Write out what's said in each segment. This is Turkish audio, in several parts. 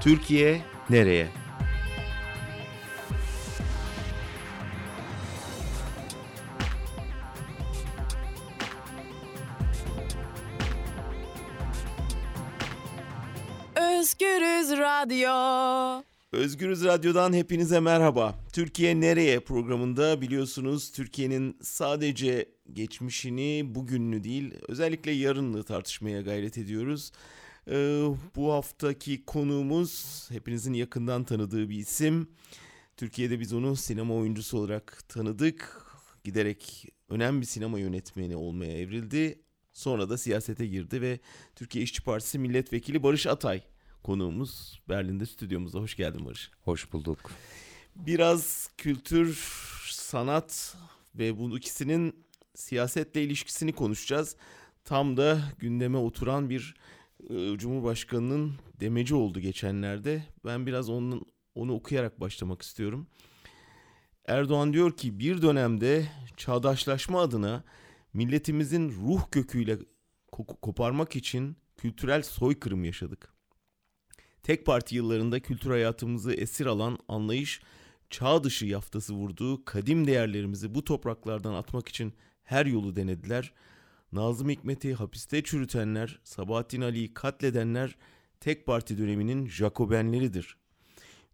Türkiye nereye? Özgürüz Radyo. Özgürüz Radyo'dan hepinize merhaba. Türkiye Nereye programında biliyorsunuz Türkiye'nin sadece geçmişini, bugününü değil özellikle yarınını tartışmaya gayret ediyoruz. Ee, bu haftaki konuğumuz hepinizin yakından tanıdığı bir isim. Türkiye'de biz onu sinema oyuncusu olarak tanıdık. Giderek önemli bir sinema yönetmeni olmaya evrildi. Sonra da siyasete girdi ve Türkiye İşçi Partisi Milletvekili Barış Atay konuğumuz Berlin'de stüdyomuzda. Hoş geldin Barış. Hoş bulduk. Biraz kültür, sanat ve bu ikisinin siyasetle ilişkisini konuşacağız. Tam da gündeme oturan bir Cumhurbaşkanı'nın demeci oldu geçenlerde. Ben biraz onun onu okuyarak başlamak istiyorum. Erdoğan diyor ki bir dönemde çağdaşlaşma adına milletimizin ruh köküyle koparmak için kültürel soykırım yaşadık. Tek parti yıllarında kültür hayatımızı esir alan anlayış çağ dışı yaftası vurduğu kadim değerlerimizi bu topraklardan atmak için her yolu denediler. Nazım Hikmet'i hapiste çürütenler, Sabahattin Ali'yi katledenler tek parti döneminin Jacobenleridir.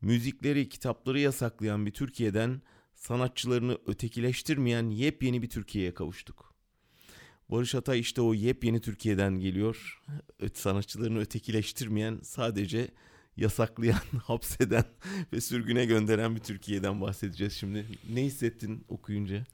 Müzikleri, kitapları yasaklayan bir Türkiye'den sanatçılarını ötekileştirmeyen yepyeni bir Türkiye'ye kavuştuk. Barış Atay işte o yepyeni Türkiye'den geliyor. Sanatçılarını ötekileştirmeyen, sadece yasaklayan, hapseden ve sürgüne gönderen bir Türkiye'den bahsedeceğiz şimdi. Ne hissettin okuyunca?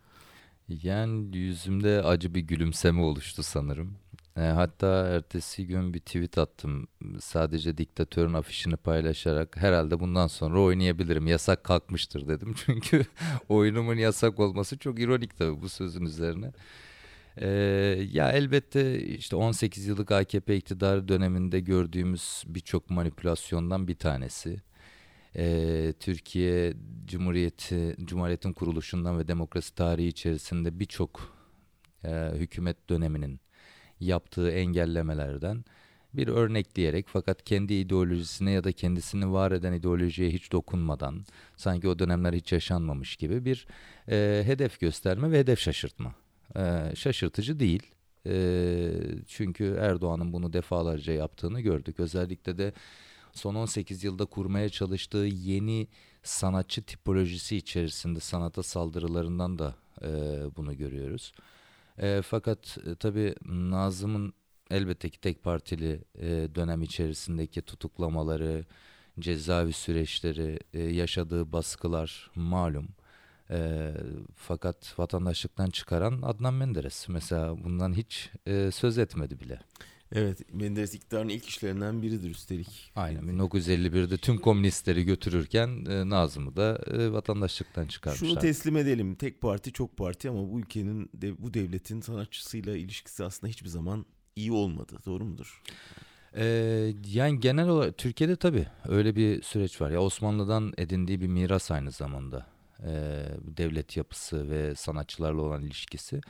Yani yüzümde acı bir gülümseme oluştu sanırım. E, hatta ertesi gün bir tweet attım. Sadece diktatörün afişini paylaşarak herhalde bundan sonra oynayabilirim. Yasak kalkmıştır dedim. Çünkü oyunumun yasak olması çok ironik tabii bu sözün üzerine. Ee, ya elbette işte 18 yıllık AKP iktidarı döneminde gördüğümüz birçok manipülasyondan bir tanesi. Ee, Türkiye Cumhuriyeti Cumhuriyetin kuruluşundan ve demokrasi tarihi içerisinde birçok e, hükümet döneminin yaptığı engellemelerden bir örnek diyerek fakat kendi ideolojisine ya da kendisini var eden ideolojiye hiç dokunmadan sanki o dönemler hiç yaşanmamış gibi bir e, hedef gösterme ve hedef şaşırtma e, şaşırtıcı değil. E, çünkü Erdoğan'ın bunu defalarca yaptığını gördük. Özellikle de son 18 yılda kurmaya çalıştığı yeni sanatçı tipolojisi içerisinde sanata saldırılarından da e, bunu görüyoruz. E, fakat e, tabii Nazım'ın elbette ki tek partili e, dönem içerisindeki tutuklamaları, cezaevi süreçleri, e, yaşadığı baskılar malum. E, fakat vatandaşlıktan çıkaran Adnan Menderes mesela bundan hiç e, söz etmedi bile. Evet Menderes iktidarın ilk işlerinden biridir üstelik. Aynen 1951'de tüm komünistleri götürürken e, Nazım'ı da e, vatandaşlıktan çıkarmışlar. Şunu teslim edelim tek parti çok parti ama bu ülkenin de, bu devletin sanatçısıyla ilişkisi aslında hiçbir zaman iyi olmadı doğru mudur? Ee, yani genel olarak Türkiye'de tabii öyle bir süreç var. Ya Osmanlı'dan edindiği bir miras aynı zamanda e, devlet yapısı ve sanatçılarla olan ilişkisi.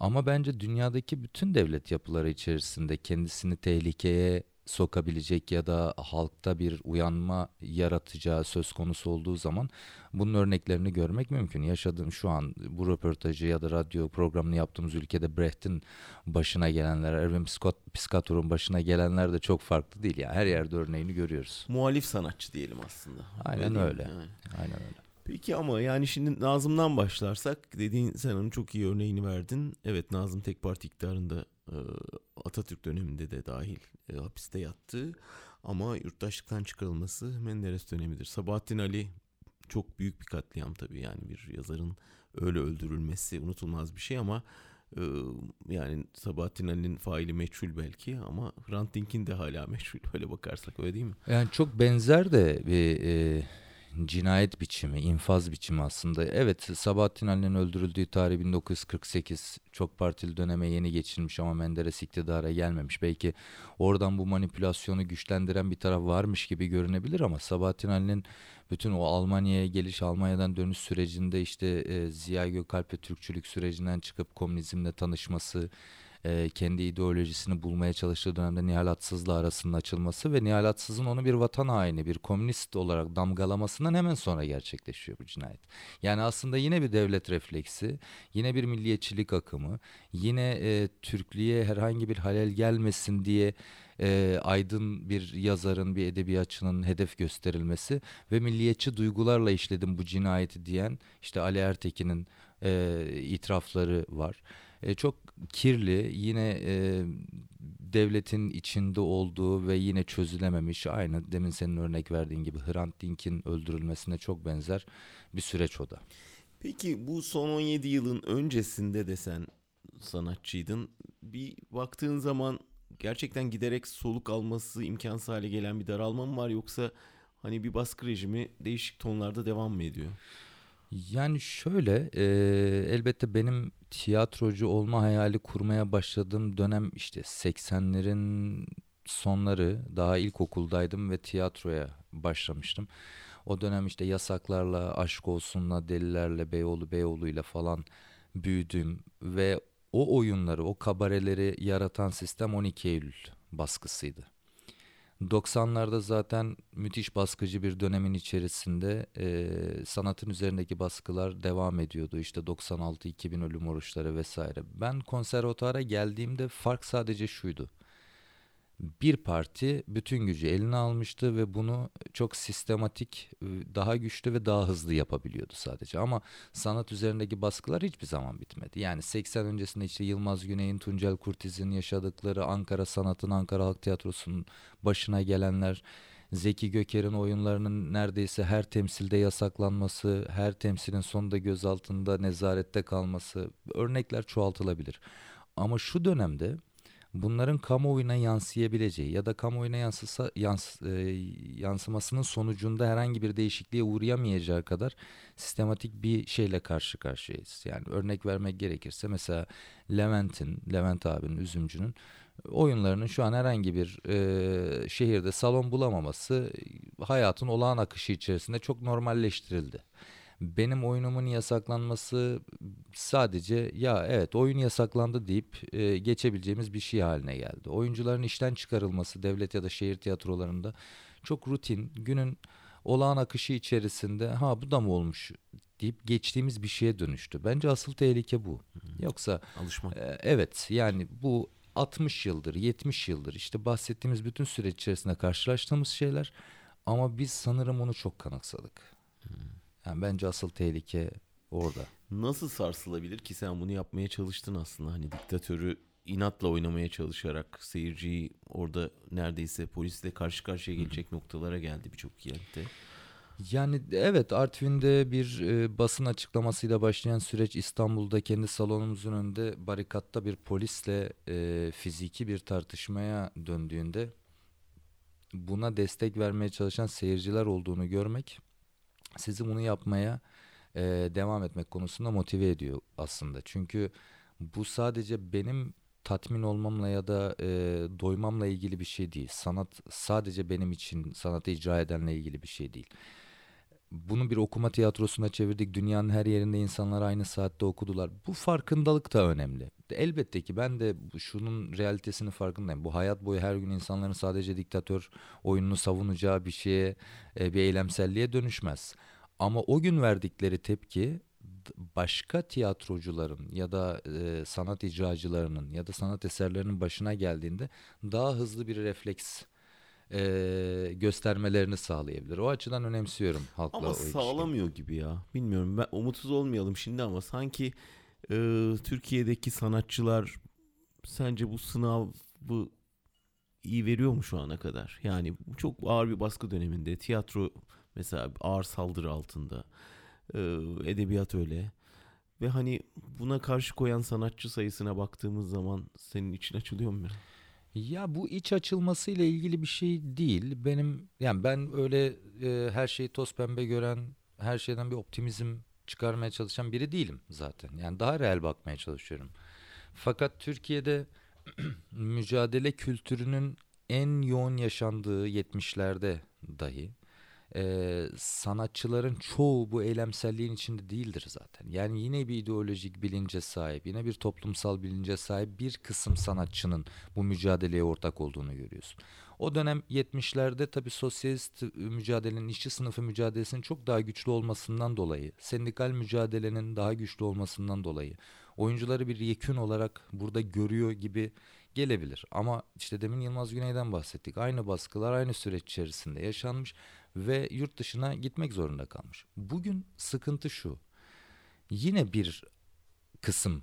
Ama bence dünyadaki bütün devlet yapıları içerisinde kendisini tehlikeye sokabilecek ya da halkta bir uyanma yaratacağı söz konusu olduğu zaman bunun örneklerini görmek mümkün. Yaşadığım şu an bu röportajı ya da radyo programını yaptığımız ülkede Brecht'in başına gelenler, Erwin Piscator'un başına gelenler de çok farklı değil. Yani her yerde örneğini görüyoruz. Muhalif sanatçı diyelim aslında. Aynen öyle. öyle. Yani. Aynen öyle. Peki ama yani şimdi Nazım'dan başlarsak dediğin sen onun çok iyi örneğini verdin. Evet Nazım tek parti iktidarında e, Atatürk döneminde de dahil e, hapiste yattı. Ama yurttaşlıktan çıkarılması Menderes dönemidir. Sabahattin Ali çok büyük bir katliam tabii yani bir yazarın öyle öldürülmesi unutulmaz bir şey ama e, yani Sabahattin Ali'nin faili meçhul belki ama Hrant Dink'in de hala meçhul öyle bakarsak öyle değil mi? Yani çok benzer de bir e, cinayet biçimi, infaz biçimi aslında. Evet Sabahattin Ali'nin öldürüldüğü tarih 1948 çok partili döneme yeni geçilmiş ama Menderes iktidara gelmemiş. Belki oradan bu manipülasyonu güçlendiren bir taraf varmış gibi görünebilir ama Sabahattin Ali'nin bütün o Almanya'ya geliş, Almanya'dan dönüş sürecinde işte e, Ziya Gökalp'le Türkçülük sürecinden çıkıp komünizmle tanışması, e, kendi ideolojisini bulmaya çalıştığı dönemde Nihal Atsız'la arasının açılması ve Nihal Atsız'ın onu bir vatan haini, bir komünist olarak damgalamasından hemen sonra gerçekleşiyor bu cinayet. Yani aslında yine bir devlet refleksi, yine bir milliyetçilik akımı, yine e, Türklüğe herhangi bir halel gelmesin diye e, aydın bir yazarın, bir edebiyatçının hedef gösterilmesi ve milliyetçi duygularla işledim bu cinayeti diyen işte Ali Ertekin'in e, itirafları var. E, çok kirli yine e, devletin içinde olduğu ve yine çözülememiş aynı demin senin örnek verdiğin gibi Hrant Dink'in öldürülmesine çok benzer bir süreç o da. Peki bu son 17 yılın öncesinde de sen sanatçıydın. Bir baktığın zaman gerçekten giderek soluk alması imkansız hale gelen bir daralma mı var yoksa hani bir baskı rejimi değişik tonlarda devam mı ediyor? Yani şöyle e, elbette benim tiyatrocu olma hayali kurmaya başladığım dönem işte 80'lerin sonları daha ilkokuldaydım ve tiyatroya başlamıştım. O dönem işte yasaklarla, aşk olsunla, delilerle, Beyoğlu Beyoğlu'yla falan büyüdüm ve o oyunları, o kabareleri yaratan sistem 12 Eylül baskısıydı. 90'larda zaten müthiş baskıcı bir dönemin içerisinde e, sanatın üzerindeki baskılar devam ediyordu. İşte 96-2000 ölüm oruçları vesaire. Ben konservatuara geldiğimde fark sadece şuydu bir parti bütün gücü eline almıştı ve bunu çok sistematik, e, daha güçlü ve daha hızlı yapabiliyordu sadece. Ama sanat üzerindeki baskılar hiçbir zaman bitmedi. Yani 80 öncesinde işte Yılmaz Güney'in, Tuncel Kurtiz'in yaşadıkları, Ankara Sanat'ın, Ankara Halk Tiyatrosu'nun başına gelenler, Zeki Göker'in oyunlarının neredeyse her temsilde yasaklanması, her temsilin sonunda gözaltında, nezarette kalması örnekler çoğaltılabilir. Ama şu dönemde bunların kamuoyuna yansıyabileceği ya da kamuoyuna yansısa, yans, e, yansımasının sonucunda herhangi bir değişikliğe uğrayamayacağı kadar sistematik bir şeyle karşı karşıyayız. Yani örnek vermek gerekirse mesela Levent'in, Levent abinin, Üzümcü'nün oyunlarının şu an herhangi bir e, şehirde salon bulamaması hayatın olağan akışı içerisinde çok normalleştirildi benim oyunumun yasaklanması sadece ya evet oyun yasaklandı deyip e, geçebileceğimiz bir şey haline geldi. Oyuncuların işten çıkarılması devlet ya da şehir tiyatrolarında çok rutin günün olağan akışı içerisinde ha bu da mı olmuş deyip geçtiğimiz bir şeye dönüştü. Bence asıl tehlike bu. Yoksa alışmak. E, evet yani bu 60 yıldır 70 yıldır işte bahsettiğimiz bütün süreç içerisinde karşılaştığımız şeyler ama biz sanırım onu çok kanıksadık. Hmm. Yani bence asıl tehlike orada. Nasıl sarsılabilir ki sen bunu yapmaya çalıştın aslında hani diktatörü inatla oynamaya çalışarak seyirciyi orada neredeyse polisle karşı karşıya gelecek noktalara geldi birçok yerde. Yani evet Artvin'de bir e, basın açıklamasıyla başlayan süreç İstanbul'da kendi salonumuzun önünde barikatta bir polisle e, fiziki bir tartışmaya döndüğünde buna destek vermeye çalışan seyirciler olduğunu görmek sizi bunu yapmaya e, devam etmek konusunda motive ediyor aslında. Çünkü bu sadece benim tatmin olmamla ya da e, doymamla ilgili bir şey değil. Sanat sadece benim için sanatı icra edenle ilgili bir şey değil. Bunu bir okuma tiyatrosuna çevirdik. Dünyanın her yerinde insanlar aynı saatte okudular. Bu farkındalık da önemli. Elbette ki ben de şunun realitesini farkındayım. Bu hayat boyu her gün insanların sadece diktatör oyununu savunacağı bir şeye, bir eylemselliğe dönüşmez. Ama o gün verdikleri tepki başka tiyatrocuların ya da e, sanat icracılarının ya da sanat eserlerinin başına geldiğinde daha hızlı bir refleks e, göstermelerini sağlayabilir. O açıdan önemsiyorum halkla ama o sağlamıyor ilişki. gibi ya. Bilmiyorum ben umutsuz olmayalım şimdi ama sanki e, Türkiye'deki sanatçılar sence bu sınavı iyi veriyor mu şu ana kadar? Yani çok ağır bir baskı döneminde tiyatro mesela ağır saldırı altında edebiyat öyle ve hani buna karşı koyan sanatçı sayısına baktığımız zaman senin için açılıyor mu? Ya bu iç açılması ile ilgili bir şey değil. Benim yani ben öyle e, her şeyi toz pembe gören, her şeyden bir optimizm çıkarmaya çalışan biri değilim zaten. Yani daha reel bakmaya çalışıyorum. Fakat Türkiye'de mücadele kültürünün en yoğun yaşandığı 70'lerde dahi e, sanatçıların çoğu bu eylemselliğin içinde değildir zaten. Yani yine bir ideolojik bilince sahip, yine bir toplumsal bilince sahip bir kısım sanatçının bu mücadeleye ortak olduğunu görüyorsun. O dönem 70'lerde tabii sosyalist mücadelenin, işçi sınıfı mücadelesinin çok daha güçlü olmasından dolayı, sendikal mücadelenin daha güçlü olmasından dolayı oyuncuları bir yekün olarak burada görüyor gibi gelebilir. Ama işte demin Yılmaz Güney'den bahsettik. Aynı baskılar aynı süreç içerisinde yaşanmış ve yurt dışına gitmek zorunda kalmış. Bugün sıkıntı şu. Yine bir kısım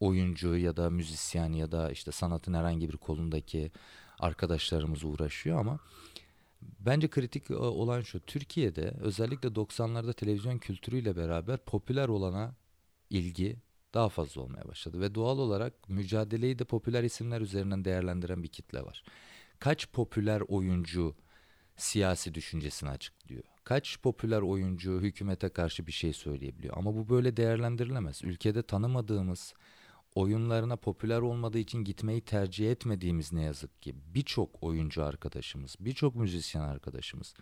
oyuncu ya da müzisyen ya da işte sanatın herhangi bir kolundaki arkadaşlarımız uğraşıyor ama bence kritik e, olan şu. Türkiye'de özellikle 90'larda televizyon kültürüyle beraber popüler olana ilgi daha fazla olmaya başladı ve doğal olarak mücadeleyi de popüler isimler üzerinden değerlendiren bir kitle var. Kaç popüler oyuncu siyasi düşüncesini açıklıyor? Kaç popüler oyuncu hükümete karşı bir şey söyleyebiliyor? Ama bu böyle değerlendirilemez. Ülkede tanımadığımız oyunlarına popüler olmadığı için gitmeyi tercih etmediğimiz ne yazık ki birçok oyuncu arkadaşımız, birçok müzisyen arkadaşımız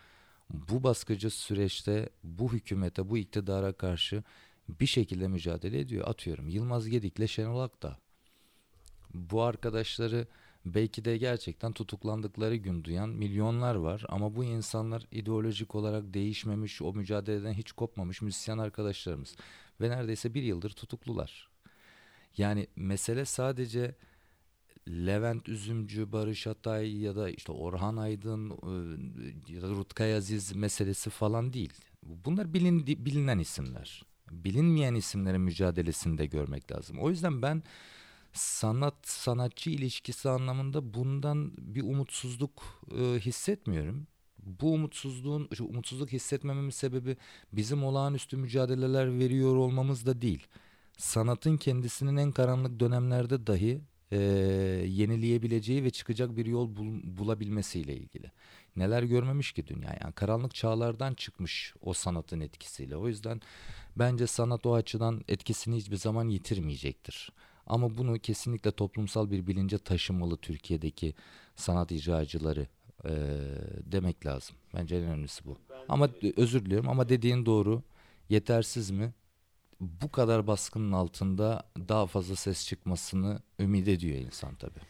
bu baskıcı süreçte bu hükümete, bu iktidara karşı bir şekilde mücadele ediyor. Atıyorum Yılmaz Gedik'le Şenol Akta. Bu arkadaşları belki de gerçekten tutuklandıkları gün duyan milyonlar var ama bu insanlar ideolojik olarak değişmemiş, o mücadeleden hiç kopmamış müzisyen arkadaşlarımız ve neredeyse bir yıldır tutuklular. Yani mesele sadece Levent Üzümcü, Barış Atay ya da işte Orhan Aydın ya da Rutkay Aziz meselesi falan değil. Bunlar bilin, bilinen isimler bilinmeyen isimlerin mücadelesinde görmek lazım. O yüzden ben sanat sanatçı ilişkisi anlamında bundan bir umutsuzluk e, hissetmiyorum. Bu umutsuzluğun umutsuzluk hissetmememin sebebi bizim olağanüstü mücadeleler veriyor olmamız da değil. Sanatın kendisinin en karanlık dönemlerde dahi e, yenileyebileceği ve çıkacak bir yol bul, bulabilmesiyle ilgili. Neler görmemiş ki dünya yani karanlık çağlardan çıkmış o sanatın etkisiyle. O yüzden bence sanat o açıdan etkisini hiçbir zaman yitirmeyecektir. Ama bunu kesinlikle toplumsal bir bilince taşımalı Türkiye'deki sanat icracıları e, demek lazım. Bence en önemlisi bu. Bence... Ama özür diliyorum ama dediğin doğru. Yetersiz mi? bu kadar baskının altında daha fazla ses çıkmasını ümit ediyor insan tabii.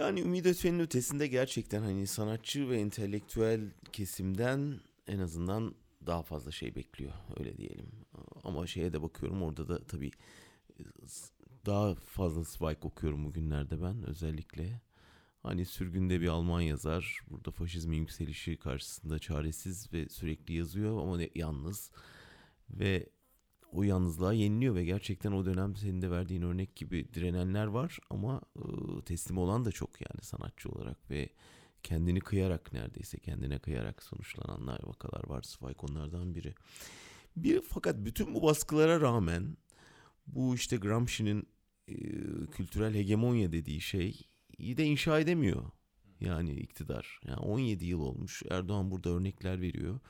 Yani ümit etmenin ötesinde gerçekten hani sanatçı ve entelektüel kesimden en azından daha fazla şey bekliyor öyle diyelim. Ama şeye de bakıyorum orada da tabii daha fazla Spike okuyorum bugünlerde ben özellikle. Hani sürgünde bir Alman yazar burada faşizmin yükselişi karşısında çaresiz ve sürekli yazıyor ama yalnız ve o yalnızlığa yeniliyor ve gerçekten o dönem senin de verdiğin örnek gibi direnenler var ama e, teslim olan da çok yani sanatçı olarak ve kendini kıyarak neredeyse kendine kıyarak sonuçlananlar vakalar var. Spike onlardan biri. Bir fakat bütün bu baskılara rağmen bu işte Gramsci'nin e, kültürel hegemonya dediği şey iyi de inşa edemiyor. Yani iktidar. Yani 17 yıl olmuş. Erdoğan burada örnekler veriyor.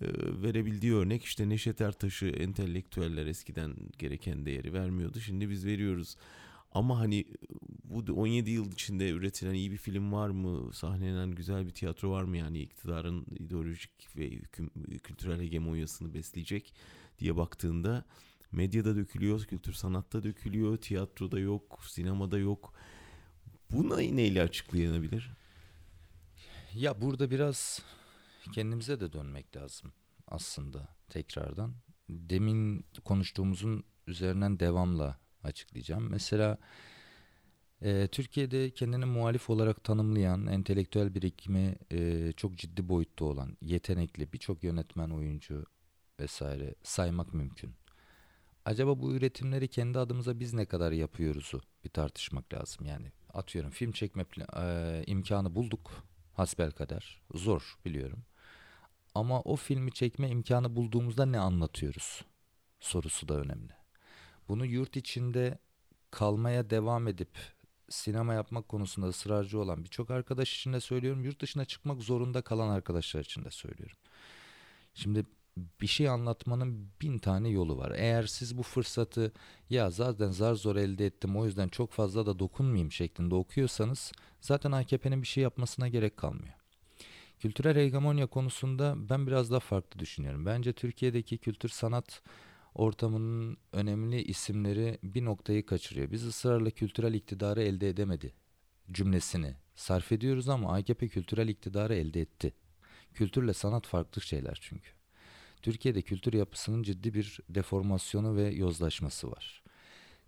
Ee, verebildiği örnek işte Neşet Ertaş'ı entelektüeller eskiden gereken değeri vermiyordu. Şimdi biz veriyoruz. Ama hani bu 17 yıl içinde üretilen iyi bir film var mı? Sahnelenen güzel bir tiyatro var mı? Yani iktidarın ideolojik ve hüküm, kültürel hegemonyasını besleyecek diye baktığında medyada dökülüyor, kültür sanatta dökülüyor, tiyatroda yok, sinemada yok. Buna neyle açıklanabilir? Ya burada biraz kendimize de dönmek lazım aslında tekrardan. Demin konuştuğumuzun üzerinden devamla açıklayacağım. Mesela e, Türkiye'de kendini muhalif olarak tanımlayan, entelektüel birikimi e, çok ciddi boyutta olan, yetenekli birçok yönetmen, oyuncu vesaire saymak mümkün. Acaba bu üretimleri kendi adımıza biz ne kadar yapıyoruzu bir tartışmak lazım. Yani atıyorum film çekme e, imkanı bulduk hasbel kadar. Zor biliyorum. Ama o filmi çekme imkanı bulduğumuzda ne anlatıyoruz? Sorusu da önemli. Bunu yurt içinde kalmaya devam edip sinema yapmak konusunda ısrarcı olan birçok arkadaş için de söylüyorum. Yurt dışına çıkmak zorunda kalan arkadaşlar için de söylüyorum. Şimdi bir şey anlatmanın bin tane yolu var. Eğer siz bu fırsatı ya zaten zar zor elde ettim o yüzden çok fazla da dokunmayayım şeklinde okuyorsanız zaten AKP'nin bir şey yapmasına gerek kalmıyor. Kültürel hegemonya konusunda ben biraz daha farklı düşünüyorum. Bence Türkiye'deki kültür sanat ortamının önemli isimleri bir noktayı kaçırıyor. Biz ısrarla kültürel iktidarı elde edemedi cümlesini sarf ediyoruz ama AKP kültürel iktidarı elde etti. Kültürle sanat farklı şeyler çünkü. Türkiye'de kültür yapısının ciddi bir deformasyonu ve yozlaşması var.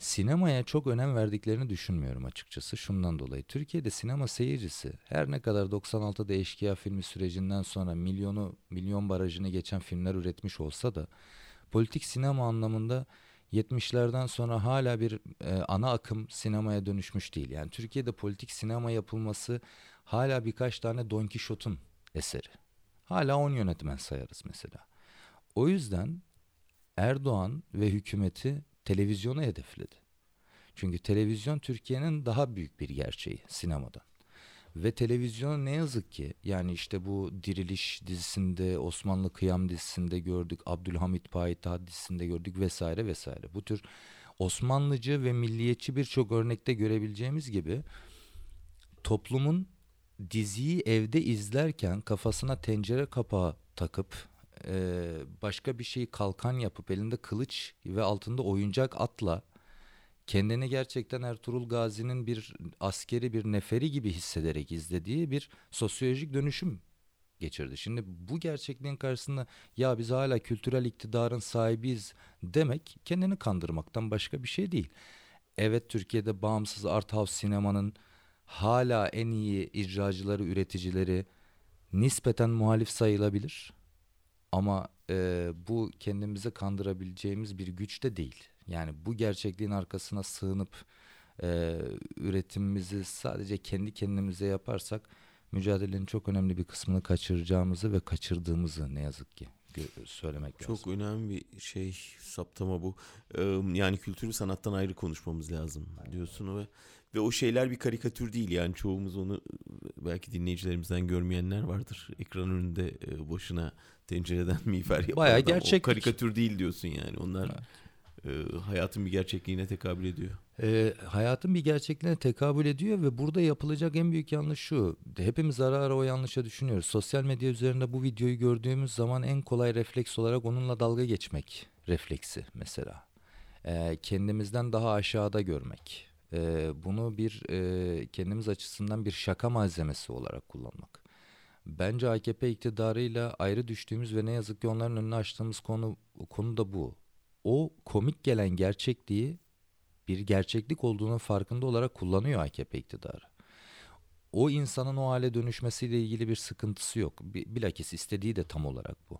Sinemaya çok önem verdiklerini düşünmüyorum açıkçası şundan dolayı. Türkiye'de sinema seyircisi her ne kadar 96'da Eşkıya filmi sürecinden sonra milyonu milyon barajını geçen filmler üretmiş olsa da politik sinema anlamında 70'lerden sonra hala bir e, ana akım sinemaya dönüşmüş değil. Yani Türkiye'de politik sinema yapılması hala birkaç tane Don Quixote'un eseri. Hala on yönetmen sayarız mesela. O yüzden Erdoğan ve hükümeti televizyonu hedefledi. Çünkü televizyon Türkiye'nin daha büyük bir gerçeği sinemadan. Ve televizyonu ne yazık ki yani işte bu Diriliş dizisinde, Osmanlı Kıyam dizisinde gördük, Abdülhamit Payitaht dizisinde gördük vesaire vesaire. Bu tür Osmanlıcı ve milliyetçi birçok örnekte görebileceğimiz gibi toplumun diziyi evde izlerken kafasına tencere kapağı takıp e, başka bir şeyi kalkan yapıp elinde kılıç ve altında oyuncak atla kendini gerçekten Ertuğrul Gazi'nin bir askeri bir neferi gibi hissederek izlediği bir sosyolojik dönüşüm geçirdi. Şimdi bu gerçekliğin karşısında ya biz hala kültürel iktidarın sahibiyiz demek kendini kandırmaktan başka bir şey değil. Evet Türkiye'de bağımsız art house sinemanın hala en iyi icracıları, üreticileri nispeten muhalif sayılabilir. Ama e, bu kendimizi kandırabileceğimiz bir güç de değil. Yani bu gerçekliğin arkasına sığınıp e, üretimimizi sadece kendi kendimize yaparsak mücadelenin çok önemli bir kısmını kaçıracağımızı ve kaçırdığımızı ne yazık ki söylemek çok lazım. Çok önemli bir şey saptama bu. Ee, yani kültürü sanattan ayrı konuşmamız lazım diyorsun ve ve o şeyler bir karikatür değil yani çoğumuz onu belki dinleyicilerimizden görmeyenler vardır. Ekran önünde boşuna tencereden miğfer yapan Bayağı adam. gerçek. O karikatür değil diyorsun yani. Onlar evet e, hayatın bir gerçekliğine tekabül ediyor. E, hayatın bir gerçekliğine tekabül ediyor ve burada yapılacak en büyük yanlış şu. Hepimiz ara ara o yanlışa düşünüyoruz. Sosyal medya üzerinde bu videoyu gördüğümüz zaman en kolay refleks olarak onunla dalga geçmek refleksi mesela. E, kendimizden daha aşağıda görmek. E, bunu bir e, kendimiz açısından bir şaka malzemesi olarak kullanmak. Bence AKP iktidarıyla ayrı düştüğümüz ve ne yazık ki onların önüne açtığımız konu konu da bu o komik gelen gerçekliği bir gerçeklik olduğunun farkında olarak kullanıyor AKP iktidarı. O insanın o hale dönüşmesiyle ilgili bir sıkıntısı yok. Bilakis istediği de tam olarak bu.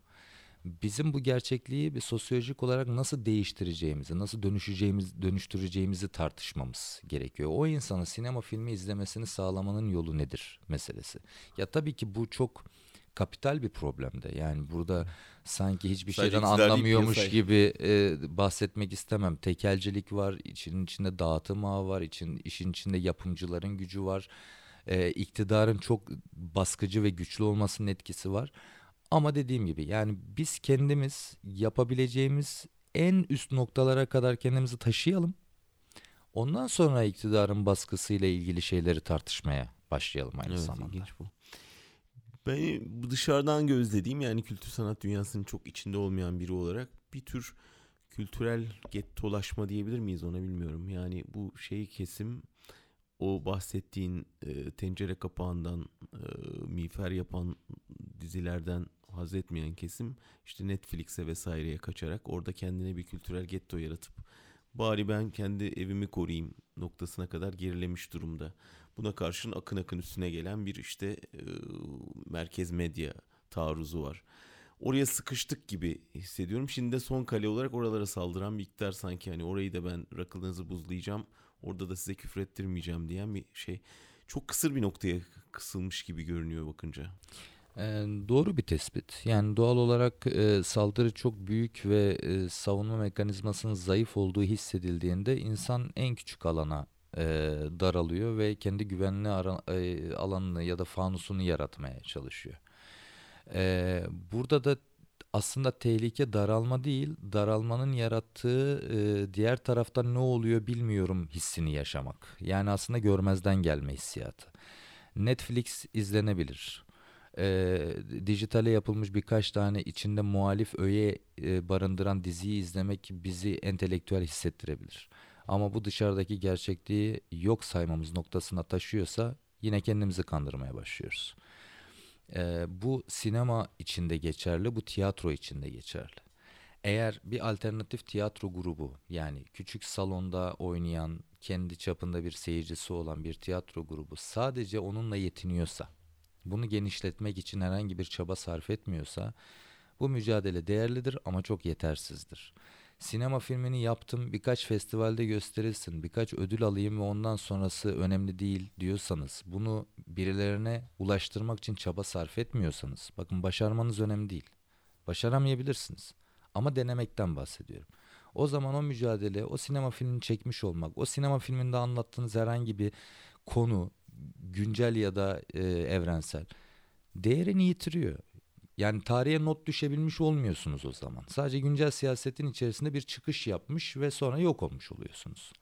Bizim bu gerçekliği bir sosyolojik olarak nasıl değiştireceğimizi, nasıl dönüşeceğimiz, dönüştüreceğimizi tartışmamız gerekiyor. O insanın sinema filmi izlemesini sağlamanın yolu nedir meselesi. Ya tabii ki bu çok kapital bir problemde. Yani burada sanki hiçbir Sadece şeyden anlamıyormuş gibi e, bahsetmek istemem. Tekelcilik var, için içinde dağıtım ağı var, için işin içinde yapımcıların gücü var. E, iktidarın çok baskıcı ve güçlü olmasının etkisi var. Ama dediğim gibi yani biz kendimiz yapabileceğimiz en üst noktalara kadar kendimizi taşıyalım. Ondan sonra iktidarın baskısıyla ilgili şeyleri tartışmaya başlayalım aynı evet, zamanda. Ilginç bu. Ben dışarıdan gözlediğim yani kültür sanat dünyasının çok içinde olmayan biri olarak bir tür kültürel gettolaşma diyebilir miyiz ona bilmiyorum. Yani bu şey kesim o bahsettiğin e, tencere kapağından e, miğfer yapan dizilerden haz etmeyen kesim işte Netflix'e vesaireye kaçarak orada kendine bir kültürel getto yaratıp bari ben kendi evimi koruyayım noktasına kadar gerilemiş durumda. Buna karşın akın akın üstüne gelen bir işte e, merkez medya taarruzu var. Oraya sıkıştık gibi hissediyorum. Şimdi de son kale olarak oralara saldıran bir iktidar sanki hani orayı da ben rakılınızı buzlayacağım. Orada da size küfür ettirmeyeceğim diyen bir şey. Çok kısır bir noktaya kısılmış gibi görünüyor bakınca. E, doğru bir tespit. Yani doğal olarak e, saldırı çok büyük ve e, savunma mekanizmasının zayıf olduğu hissedildiğinde insan en küçük alana e, daralıyor ve kendi güvenli ara, e, alanını ya da fanusunu yaratmaya çalışıyor. E, burada da aslında tehlike daralma değil, daralmanın yarattığı e, diğer tarafta ne oluyor bilmiyorum hissini yaşamak. Yani aslında görmezden gelme hissiyatı. Netflix izlenebilir. E, dijitale yapılmış birkaç tane içinde muhalif öğe e, barındıran diziyi izlemek bizi entelektüel hissettirebilir. Ama bu dışarıdaki gerçekliği yok saymamız noktasına taşıyorsa yine kendimizi kandırmaya başlıyoruz. E, bu sinema içinde geçerli, bu tiyatro içinde geçerli. Eğer bir alternatif tiyatro grubu yani küçük salonda oynayan, kendi çapında bir seyircisi olan bir tiyatro grubu sadece onunla yetiniyorsa, bunu genişletmek için herhangi bir çaba sarf etmiyorsa bu mücadele değerlidir ama çok yetersizdir. Sinema filmini yaptım birkaç festivalde gösterilsin birkaç ödül alayım ve ondan sonrası önemli değil diyorsanız bunu birilerine ulaştırmak için çaba sarf etmiyorsanız bakın başarmanız önemli değil. Başaramayabilirsiniz ama denemekten bahsediyorum. O zaman o mücadele, o sinema filmini çekmiş olmak, o sinema filminde anlattığınız herhangi bir konu, güncel ya da e, evrensel değerini yitiriyor. Yani tarihe not düşebilmiş olmuyorsunuz o zaman. Sadece güncel siyasetin içerisinde bir çıkış yapmış ve sonra yok olmuş oluyorsunuz.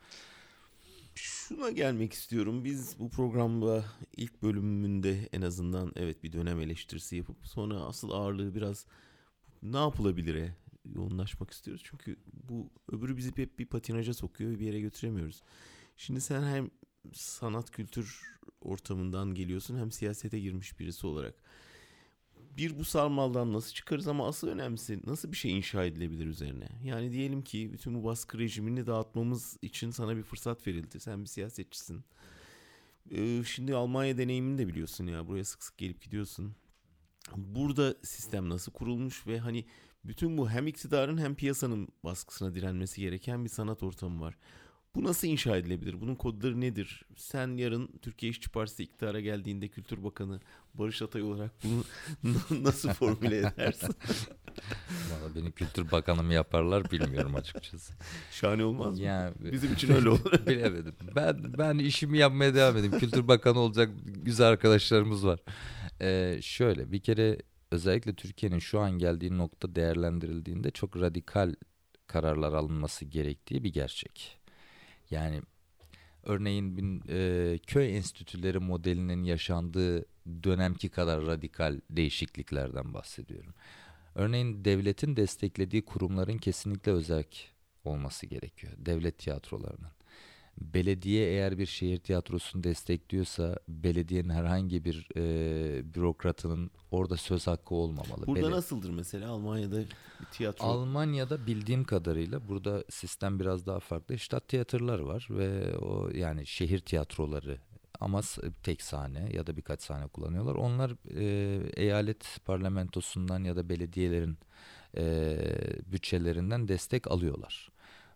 Şuna gelmek istiyorum. Biz bu programda ilk bölümünde en azından evet bir dönem eleştirisi yapıp sonra asıl ağırlığı biraz ne yapılabilire yoğunlaşmak istiyoruz. Çünkü bu öbürü bizi hep bir patinaja sokuyor ve bir yere götüremiyoruz. Şimdi sen hem sanat kültür ortamından geliyorsun hem siyasete girmiş birisi olarak. Bir bu sarmaldan nasıl çıkarız ama asıl önemlisi nasıl bir şey inşa edilebilir üzerine? Yani diyelim ki bütün bu baskı rejimini dağıtmamız için sana bir fırsat verildi. Sen bir siyasetçisin. Ee, şimdi Almanya deneyimini de biliyorsun ya. Buraya sık sık gelip gidiyorsun. Burada sistem nasıl kurulmuş ve hani bütün bu hem iktidarın hem piyasanın baskısına direnmesi gereken bir sanat ortamı var. Bu nasıl inşa edilebilir? Bunun kodları nedir? Sen yarın Türkiye İşçi Partisi iktidara geldiğinde Kültür Bakanı Barış Atay olarak bunu nasıl formüle edersin? Valla beni Kültür Bakanım yaparlar bilmiyorum açıkçası. Şahane olmaz mı? Yani, Bizim için öyle olur. Bilemedim. Ben ben işimi yapmaya devam edeyim. Kültür Bakanı olacak güzel arkadaşlarımız var. Ee, şöyle bir kere özellikle Türkiye'nin şu an geldiği nokta değerlendirildiğinde çok radikal kararlar alınması gerektiği bir gerçek. Yani örneğin bin, e, köy enstitüleri modelinin yaşandığı dönemki kadar radikal değişikliklerden bahsediyorum. Örneğin devletin desteklediği kurumların kesinlikle özerk olması gerekiyor. Devlet tiyatrolarının belediye eğer bir şehir tiyatrosunu destekliyorsa belediyenin herhangi bir e, bürokratının orada söz hakkı olmamalı. Burada Bele- nasıldır mesela Almanya'da tiyatro? Almanya'da bildiğim kadarıyla burada sistem biraz daha farklı. Ştat tiyatrolar var ve o yani şehir tiyatroları ama tek sahne ya da birkaç sahne kullanıyorlar. Onlar e, eyalet parlamentosundan ya da belediyelerin e, bütçelerinden destek alıyorlar.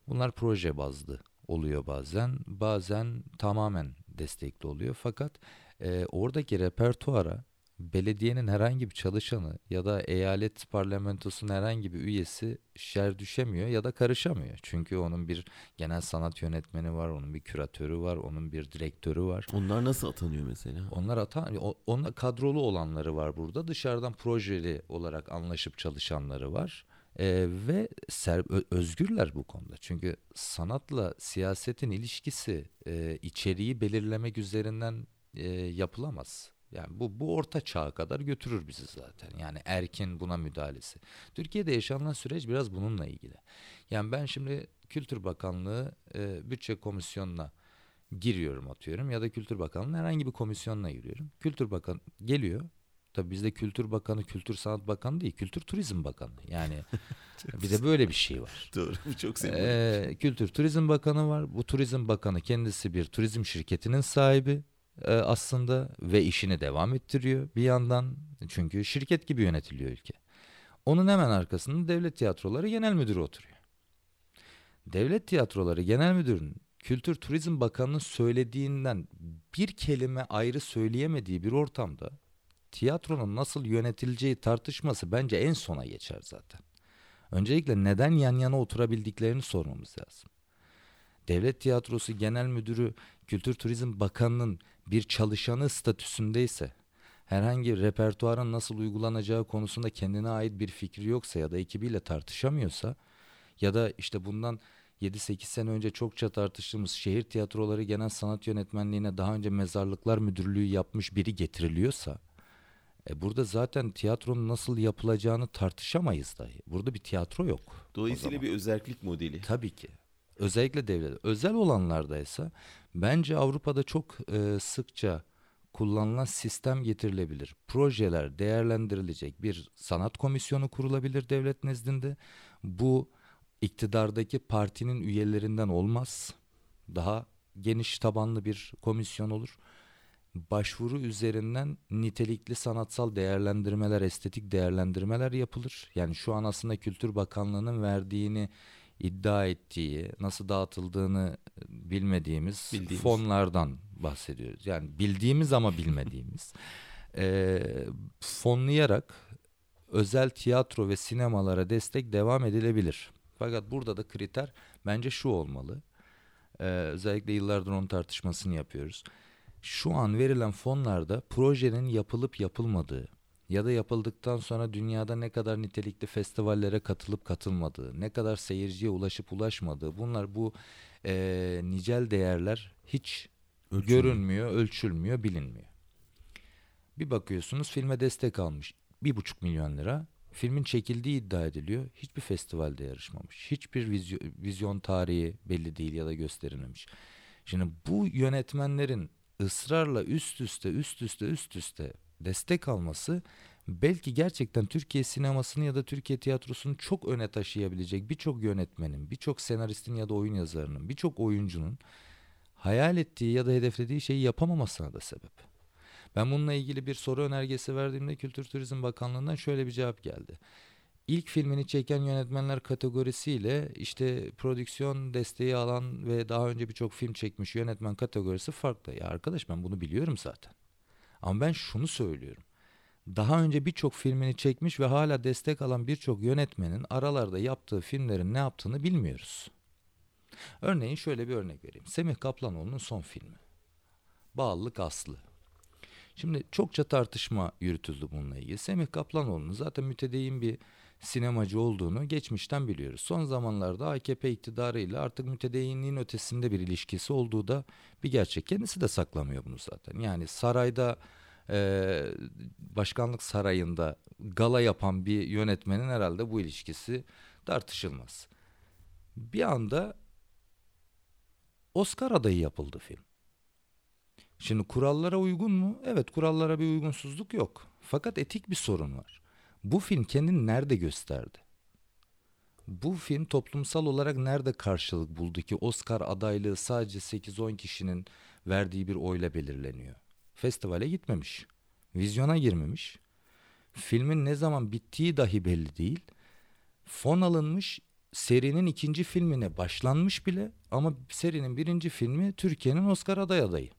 Bunlar proje bazlı oluyor bazen. Bazen tamamen destekli oluyor. Fakat e, oradaki repertuara belediyenin herhangi bir çalışanı ya da eyalet parlamentosunun herhangi bir üyesi şer düşemiyor ya da karışamıyor. Çünkü onun bir genel sanat yönetmeni var, onun bir küratörü var, onun bir direktörü var. Onlar nasıl atanıyor mesela? Onlar atan, onlar kadrolu olanları var burada. Dışarıdan projeli olarak anlaşıp çalışanları var. Ee, ve ser, özgürler bu konuda. Çünkü sanatla siyasetin ilişkisi e, içeriği belirlemek üzerinden e, yapılamaz. Yani bu bu orta çağa kadar götürür bizi zaten. Yani erkin buna müdahalesi. Türkiye'de yaşanılan süreç biraz bununla ilgili. Yani ben şimdi Kültür Bakanlığı e, bütçe komisyonuna giriyorum atıyorum ya da Kültür Bakanlığı'nın herhangi bir komisyonuna giriyorum. Kültür Bakanı geliyor. Tabii bizde Kültür Bakanı, Kültür Sanat Bakanı değil, Kültür Turizm Bakanı. Yani bir de böyle bir şey var. Doğru bu çok sevindim. Ee, Kültür Turizm Bakanı var. Bu Turizm Bakanı kendisi bir turizm şirketinin sahibi e, aslında ve işini devam ettiriyor bir yandan. Çünkü şirket gibi yönetiliyor ülke. Onun hemen arkasında Devlet Tiyatroları Genel Müdürü oturuyor. Devlet Tiyatroları Genel Müdürü'nün Kültür Turizm Bakanı'nın söylediğinden bir kelime ayrı söyleyemediği bir ortamda tiyatronun nasıl yönetileceği tartışması bence en sona geçer zaten. Öncelikle neden yan yana oturabildiklerini sormamız lazım. Devlet Tiyatrosu Genel Müdürü Kültür Turizm Bakanı'nın bir çalışanı statüsündeyse, herhangi repertuarın nasıl uygulanacağı konusunda kendine ait bir fikri yoksa ya da ekibiyle tartışamıyorsa ya da işte bundan 7-8 sene önce çokça tartıştığımız şehir tiyatroları genel sanat yönetmenliğine daha önce mezarlıklar müdürlüğü yapmış biri getiriliyorsa E burada zaten tiyatronun nasıl yapılacağını tartışamayız dahi. Burada bir tiyatro yok. Dolayısıyla bir özellik modeli. Tabii ki. Özellikle devlet. Özel olanlarda ise bence Avrupa'da çok e, sıkça kullanılan sistem getirilebilir. Projeler değerlendirilecek bir sanat komisyonu kurulabilir devlet nezdinde. Bu iktidardaki partinin üyelerinden olmaz. Daha geniş tabanlı bir komisyon olur. Başvuru üzerinden nitelikli sanatsal değerlendirmeler, estetik değerlendirmeler yapılır. Yani şu an aslında Kültür Bakanlığı'nın verdiğini iddia ettiği, nasıl dağıtıldığını bilmediğimiz Bildiğimiz. fonlardan bahsediyoruz. Yani bildiğimiz ama bilmediğimiz. Eee fonlayarak özel tiyatro ve sinemalara destek devam edilebilir. Fakat burada da kriter bence şu olmalı. Ee, özellikle yıllardır onun tartışmasını yapıyoruz. Şu an verilen fonlarda projenin yapılıp yapılmadığı ya da yapıldıktan sonra dünyada ne kadar nitelikli festivallere katılıp katılmadığı, ne kadar seyirciye ulaşıp ulaşmadığı bunlar bu eee, nicel değerler hiç Ölçülmüyor. görünmüyor, ölçülmüyor, bilinmiyor. Bir bakıyorsunuz filme destek almış. Bir buçuk milyon lira. Filmin çekildiği iddia ediliyor. Hiçbir festivalde yarışmamış. Hiçbir vizyon, vizyon tarihi belli değil ya da gösterilmemiş. Şimdi bu yönetmenlerin ısrarla üst üste üst üste üst üste destek alması belki gerçekten Türkiye sinemasını ya da Türkiye tiyatrosunu çok öne taşıyabilecek birçok yönetmenin, birçok senaristin ya da oyun yazarının, birçok oyuncunun hayal ettiği ya da hedeflediği şeyi yapamamasına da sebep. Ben bununla ilgili bir soru önergesi verdiğimde Kültür Turizm Bakanlığı'ndan şöyle bir cevap geldi. İlk filmini çeken yönetmenler kategorisiyle işte prodüksiyon desteği alan ve daha önce birçok film çekmiş yönetmen kategorisi farklı. Ya arkadaş ben bunu biliyorum zaten. Ama ben şunu söylüyorum. Daha önce birçok filmini çekmiş ve hala destek alan birçok yönetmenin aralarda yaptığı filmlerin ne yaptığını bilmiyoruz. Örneğin şöyle bir örnek vereyim. Semih Kaplanoğlu'nun son filmi. Bağlılık Aslı. Şimdi çokça tartışma yürütüldü bununla ilgili. Semih Kaplanoğlu'nun zaten mütedeyyin bir sinemacı olduğunu geçmişten biliyoruz. Son zamanlarda AKP iktidarıyla artık mütedeyinliğin ötesinde bir ilişkisi olduğu da bir gerçek. Kendisi de saklamıyor bunu zaten. Yani sarayda e, başkanlık sarayında gala yapan bir yönetmenin herhalde bu ilişkisi tartışılmaz. Bir anda Oscar adayı yapıldı film. Şimdi kurallara uygun mu? Evet kurallara bir uygunsuzluk yok. Fakat etik bir sorun var. Bu film kendini nerede gösterdi? Bu film toplumsal olarak nerede karşılık buldu ki Oscar adaylığı sadece 8-10 kişinin verdiği bir oyla belirleniyor? Festivale gitmemiş. Vizyona girmemiş. Filmin ne zaman bittiği dahi belli değil. Fon alınmış serinin ikinci filmine başlanmış bile ama serinin birinci filmi Türkiye'nin Oscar aday adayı.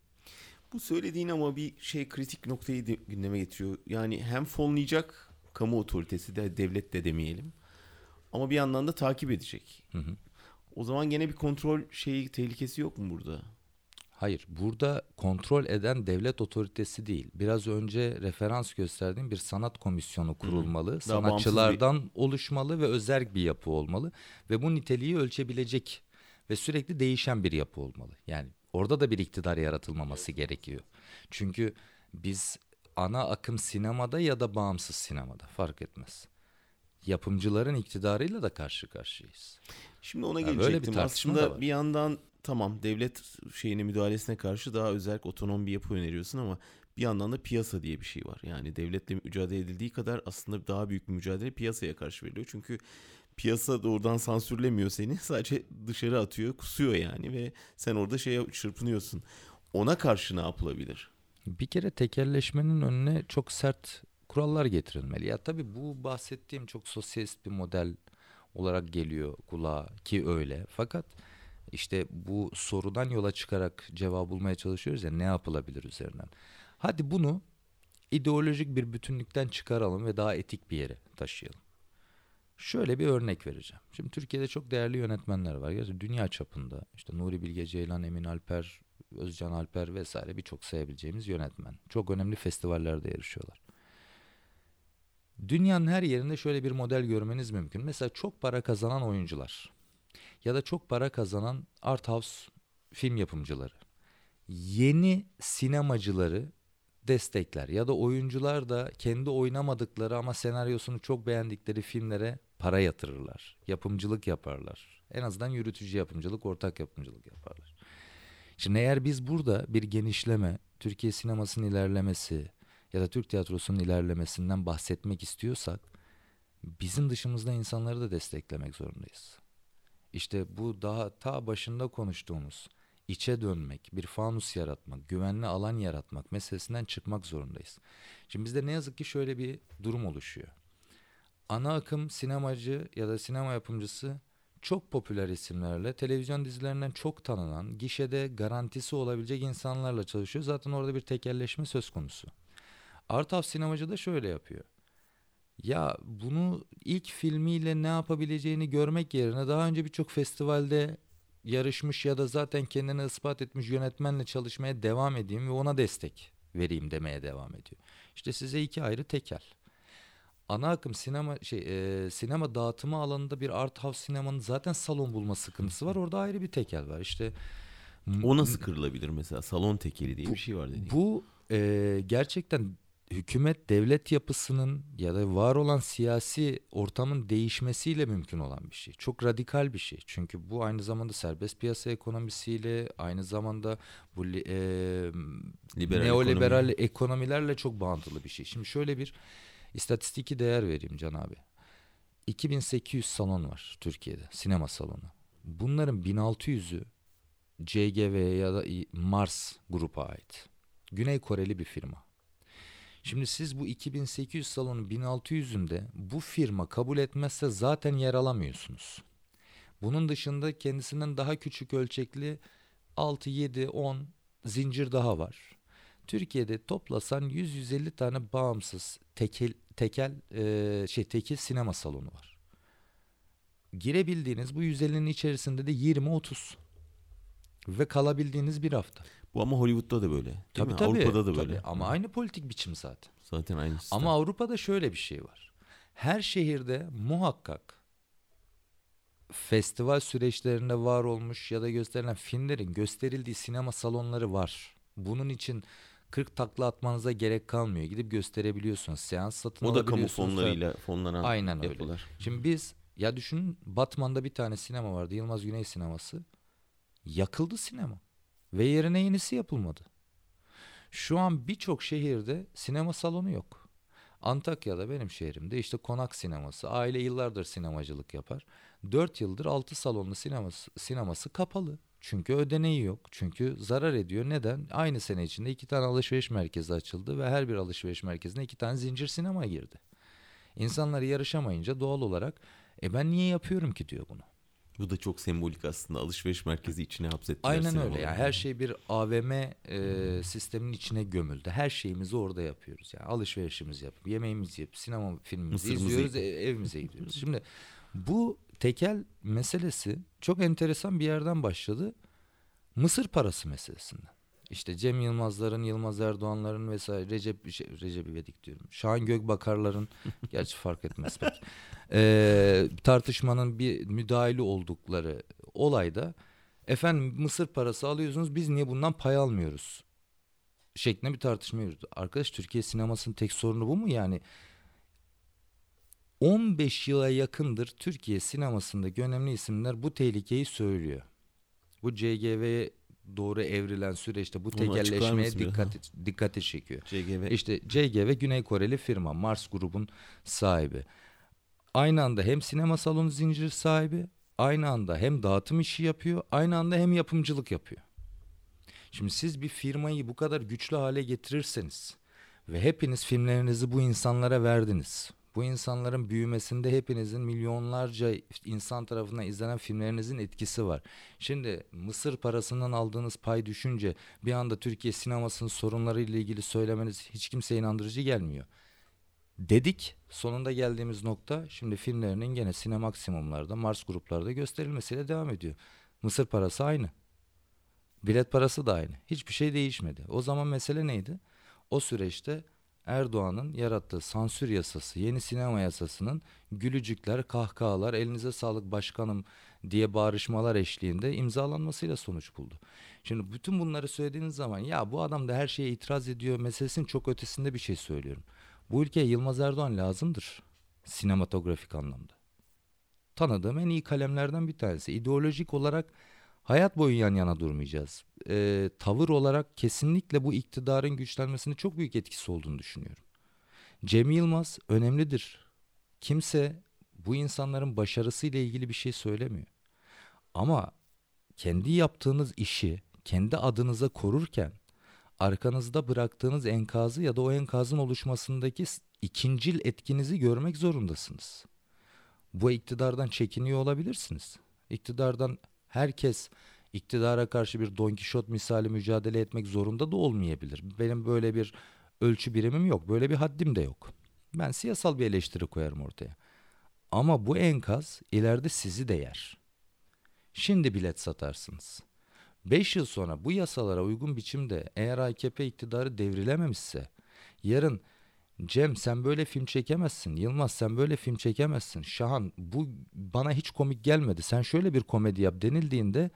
Bu söylediğin ama bir şey kritik noktayı de gündeme getiriyor. Yani hem fonlayacak kamu otoritesi de devlet de demeyelim. Ama bir yandan da takip edecek. Hı hı. O zaman gene bir kontrol şeyi tehlikesi yok mu burada? Hayır, burada kontrol eden devlet otoritesi değil. Biraz önce referans gösterdiğim bir sanat komisyonu kurulmalı. bağımsız Sanatçılardan oluşmalı ve özerk bir yapı olmalı ve bu niteliği ölçebilecek ve sürekli değişen bir yapı olmalı. Yani orada da bir iktidar yaratılmaması gerekiyor. Çünkü biz ana akım sinemada ya da bağımsız sinemada fark etmez. Yapımcıların iktidarıyla da karşı karşıyayız. Şimdi ona Ya böyle bir gelecektim. tartışma da Aslında bir yandan tamam devlet şeyine müdahalesine karşı daha özel otonom bir yapı öneriyorsun ama bir yandan da piyasa diye bir şey var. Yani devletle mücadele edildiği kadar aslında daha büyük bir mücadele piyasaya karşı veriliyor. Çünkü piyasa doğrudan sansürlemiyor seni. Sadece dışarı atıyor, kusuyor yani ve sen orada şeye çırpınıyorsun. Ona karşı ne yapılabilir? Bir kere tekelleşmenin önüne çok sert kurallar getirilmeli. Ya tabii bu bahsettiğim çok sosyalist bir model olarak geliyor kulağa ki öyle. Fakat işte bu sorudan yola çıkarak cevap bulmaya çalışıyoruz ya ne yapılabilir üzerinden. Hadi bunu ideolojik bir bütünlükten çıkaralım ve daha etik bir yere taşıyalım. Şöyle bir örnek vereceğim. Şimdi Türkiye'de çok değerli yönetmenler var. Gerçi dünya çapında işte Nuri Bilge Ceylan, Emin Alper, Özcan Alper vesaire birçok sayabileceğimiz yönetmen. Çok önemli festivallerde yarışıyorlar. Dünyanın her yerinde şöyle bir model görmeniz mümkün. Mesela çok para kazanan oyuncular ya da çok para kazanan art house film yapımcıları. Yeni sinemacıları destekler ya da oyuncular da kendi oynamadıkları ama senaryosunu çok beğendikleri filmlere para yatırırlar. Yapımcılık yaparlar. En azından yürütücü yapımcılık, ortak yapımcılık yaparlar. Şimdi eğer biz burada bir genişleme, Türkiye sinemasının ilerlemesi ya da Türk tiyatrosunun ilerlemesinden bahsetmek istiyorsak bizim dışımızda insanları da desteklemek zorundayız. İşte bu daha ta başında konuştuğumuz içe dönmek, bir fanus yaratmak, güvenli alan yaratmak meselesinden çıkmak zorundayız. Şimdi bizde ne yazık ki şöyle bir durum oluşuyor. Ana akım sinemacı ya da sinema yapımcısı çok popüler isimlerle, televizyon dizilerinden çok tanınan, gişede garantisi olabilecek insanlarla çalışıyor. Zaten orada bir tekelleşme söz konusu. Artaf sinemacı da şöyle yapıyor. Ya bunu ilk filmiyle ne yapabileceğini görmek yerine daha önce birçok festivalde yarışmış ya da zaten kendini ispat etmiş yönetmenle çalışmaya devam edeyim ve ona destek vereyim demeye devam ediyor. İşte size iki ayrı tekel. Ana akım sinema şey e, sinema dağıtımı alanında bir art house sinemanın zaten salon bulma sıkıntısı var. Orada ayrı bir tekel var. İşte O nasıl kırılabilir mesela? Salon tekeli diye Bu- bir şey var dediğin. bu e, gerçekten hükümet devlet yapısının ya da var olan siyasi ortamın değişmesiyle mümkün olan bir şey. Çok radikal bir şey. Çünkü bu aynı zamanda serbest piyasa ekonomisiyle aynı zamanda bu e, Liberal neoliberal ekonomi. ekonomilerle çok bağıntılı bir şey. Şimdi şöyle bir istatistiki değer vereyim Can abi. 2800 salon var Türkiye'de sinema salonu. Bunların 1600'ü CGV ya da Mars grupa ait. Güney Koreli bir firma. Şimdi siz bu 2800 salonun 1600'ünde bu firma kabul etmezse zaten yer alamıyorsunuz. Bunun dışında kendisinden daha küçük ölçekli 6, 7, 10 zincir daha var. Türkiye'de toplasan 100-150 tane bağımsız tekel tekel e, şey tekil sinema salonu var. Girebildiğiniz bu 150'nin içerisinde de 20-30 ve kalabildiğiniz bir hafta. Bu ama Hollywood'da da böyle. Değil mi? Avrupa'da da böyle. tabii. Ama aynı politik biçim zaten. Zaten aynı sistem. Ama Avrupa'da şöyle bir şey var. Her şehirde muhakkak festival süreçlerinde var olmuş ya da gösterilen filmlerin gösterildiği sinema salonları var. Bunun için 40 takla atmanıza gerek kalmıyor. Gidip gösterebiliyorsunuz. Seans satın o da kamu fonlarıyla fonlanan Aynen öyle. yapılar. Şimdi biz ya düşünün Batman'da bir tane sinema vardı. Yılmaz Güney sineması. Yakıldı sinema. Ve yerine yenisi yapılmadı. Şu an birçok şehirde sinema salonu yok. Antakya'da benim şehrimde işte konak sineması. Aile yıllardır sinemacılık yapar. 4 yıldır 6 salonlu sineması, sineması kapalı. Çünkü ödeneği yok. Çünkü zarar ediyor. Neden? Aynı sene içinde iki tane alışveriş merkezi açıldı ve her bir alışveriş merkezine iki tane zincir sinema girdi. İnsanlar yarışamayınca doğal olarak e ben niye yapıyorum ki diyor bunu. Bu da çok sembolik aslında. Alışveriş merkezi içine hapsettiler Aynen öyle. Yani her şey bir AVM e, sisteminin içine gömüldü. Her şeyimizi orada yapıyoruz. Yani alışverişimizi yapıp, yemeğimizi yapıp, sinema filmimizi Mısırımızı izliyoruz, e, evimize gidiyoruz. Şimdi bu tekel meselesi çok enteresan bir yerden başladı. Mısır parası meselesinden. İşte Cem Yılmazların, Yılmaz Erdoğanların vesaire Recep şey, Recep İvedik diyorum. Şahan Gökbakarların gerçi fark etmez pek. Ee, tartışmanın bir müdahili oldukları olayda efendim Mısır parası alıyorsunuz biz niye bundan pay almıyoruz? Şeklinde bir tartışma yürüdü. Arkadaş Türkiye sinemasının tek sorunu bu mu? Yani 15 yıla yakındır Türkiye sinemasındaki önemli isimler bu tehlikeyi söylüyor. Bu CGV'ye doğru evrilen süreçte bu açıklar tekelleşmeye dikkat dikkati çekiyor. CGV İşte CGV Güney Koreli firma Mars grubun sahibi. Aynı anda hem sinema salonu zinciri sahibi, aynı anda hem dağıtım işi yapıyor, aynı anda hem yapımcılık yapıyor. Şimdi siz bir firmayı bu kadar güçlü hale getirirseniz ve hepiniz filmlerinizi bu insanlara verdiniz. Bu insanların büyümesinde hepinizin milyonlarca insan tarafından izlenen filmlerinizin etkisi var. Şimdi Mısır parasından aldığınız pay düşünce bir anda Türkiye sinemasının sorunları ile ilgili söylemeniz hiç kimseye inandırıcı gelmiyor. Dedik sonunda geldiğimiz nokta şimdi filmlerinin gene sinemaksimumlarda Mars gruplarda gösterilmesiyle devam ediyor. Mısır parası aynı. Bilet parası da aynı. Hiçbir şey değişmedi. O zaman mesele neydi? O süreçte Erdoğan'ın yarattığı sansür yasası, yeni sinema yasasının gülücükler, kahkahalar, elinize sağlık başkanım diye bağırışmalar eşliğinde imzalanmasıyla sonuç buldu. Şimdi bütün bunları söylediğiniz zaman ya bu adam da her şeye itiraz ediyor meselesinin çok ötesinde bir şey söylüyorum. Bu ülkeye Yılmaz Erdoğan lazımdır sinematografik anlamda. Tanıdığım en iyi kalemlerden bir tanesi. İdeolojik olarak hayat boyu yan yana durmayacağız. Ee, tavır olarak kesinlikle bu iktidarın güçlenmesinde çok büyük etkisi olduğunu düşünüyorum. Cem Yılmaz önemlidir. Kimse bu insanların başarısıyla ilgili bir şey söylemiyor. Ama kendi yaptığınız işi kendi adınıza korurken arkanızda bıraktığınız enkazı ya da o enkazın oluşmasındaki ikincil etkinizi görmek zorundasınız. Bu iktidardan çekiniyor olabilirsiniz. İktidardan herkes iktidara karşı bir Don Kişot misali mücadele etmek zorunda da olmayabilir. Benim böyle bir ölçü birimim yok. Böyle bir haddim de yok. Ben siyasal bir eleştiri koyarım ortaya. Ama bu enkaz ileride sizi de yer. Şimdi bilet satarsınız. 5 yıl sonra bu yasalara uygun biçimde eğer AKP iktidarı devrilememişse yarın Cem sen böyle film çekemezsin. Yılmaz sen böyle film çekemezsin. Şahan bu bana hiç komik gelmedi. Sen şöyle bir komedi yap denildiğinde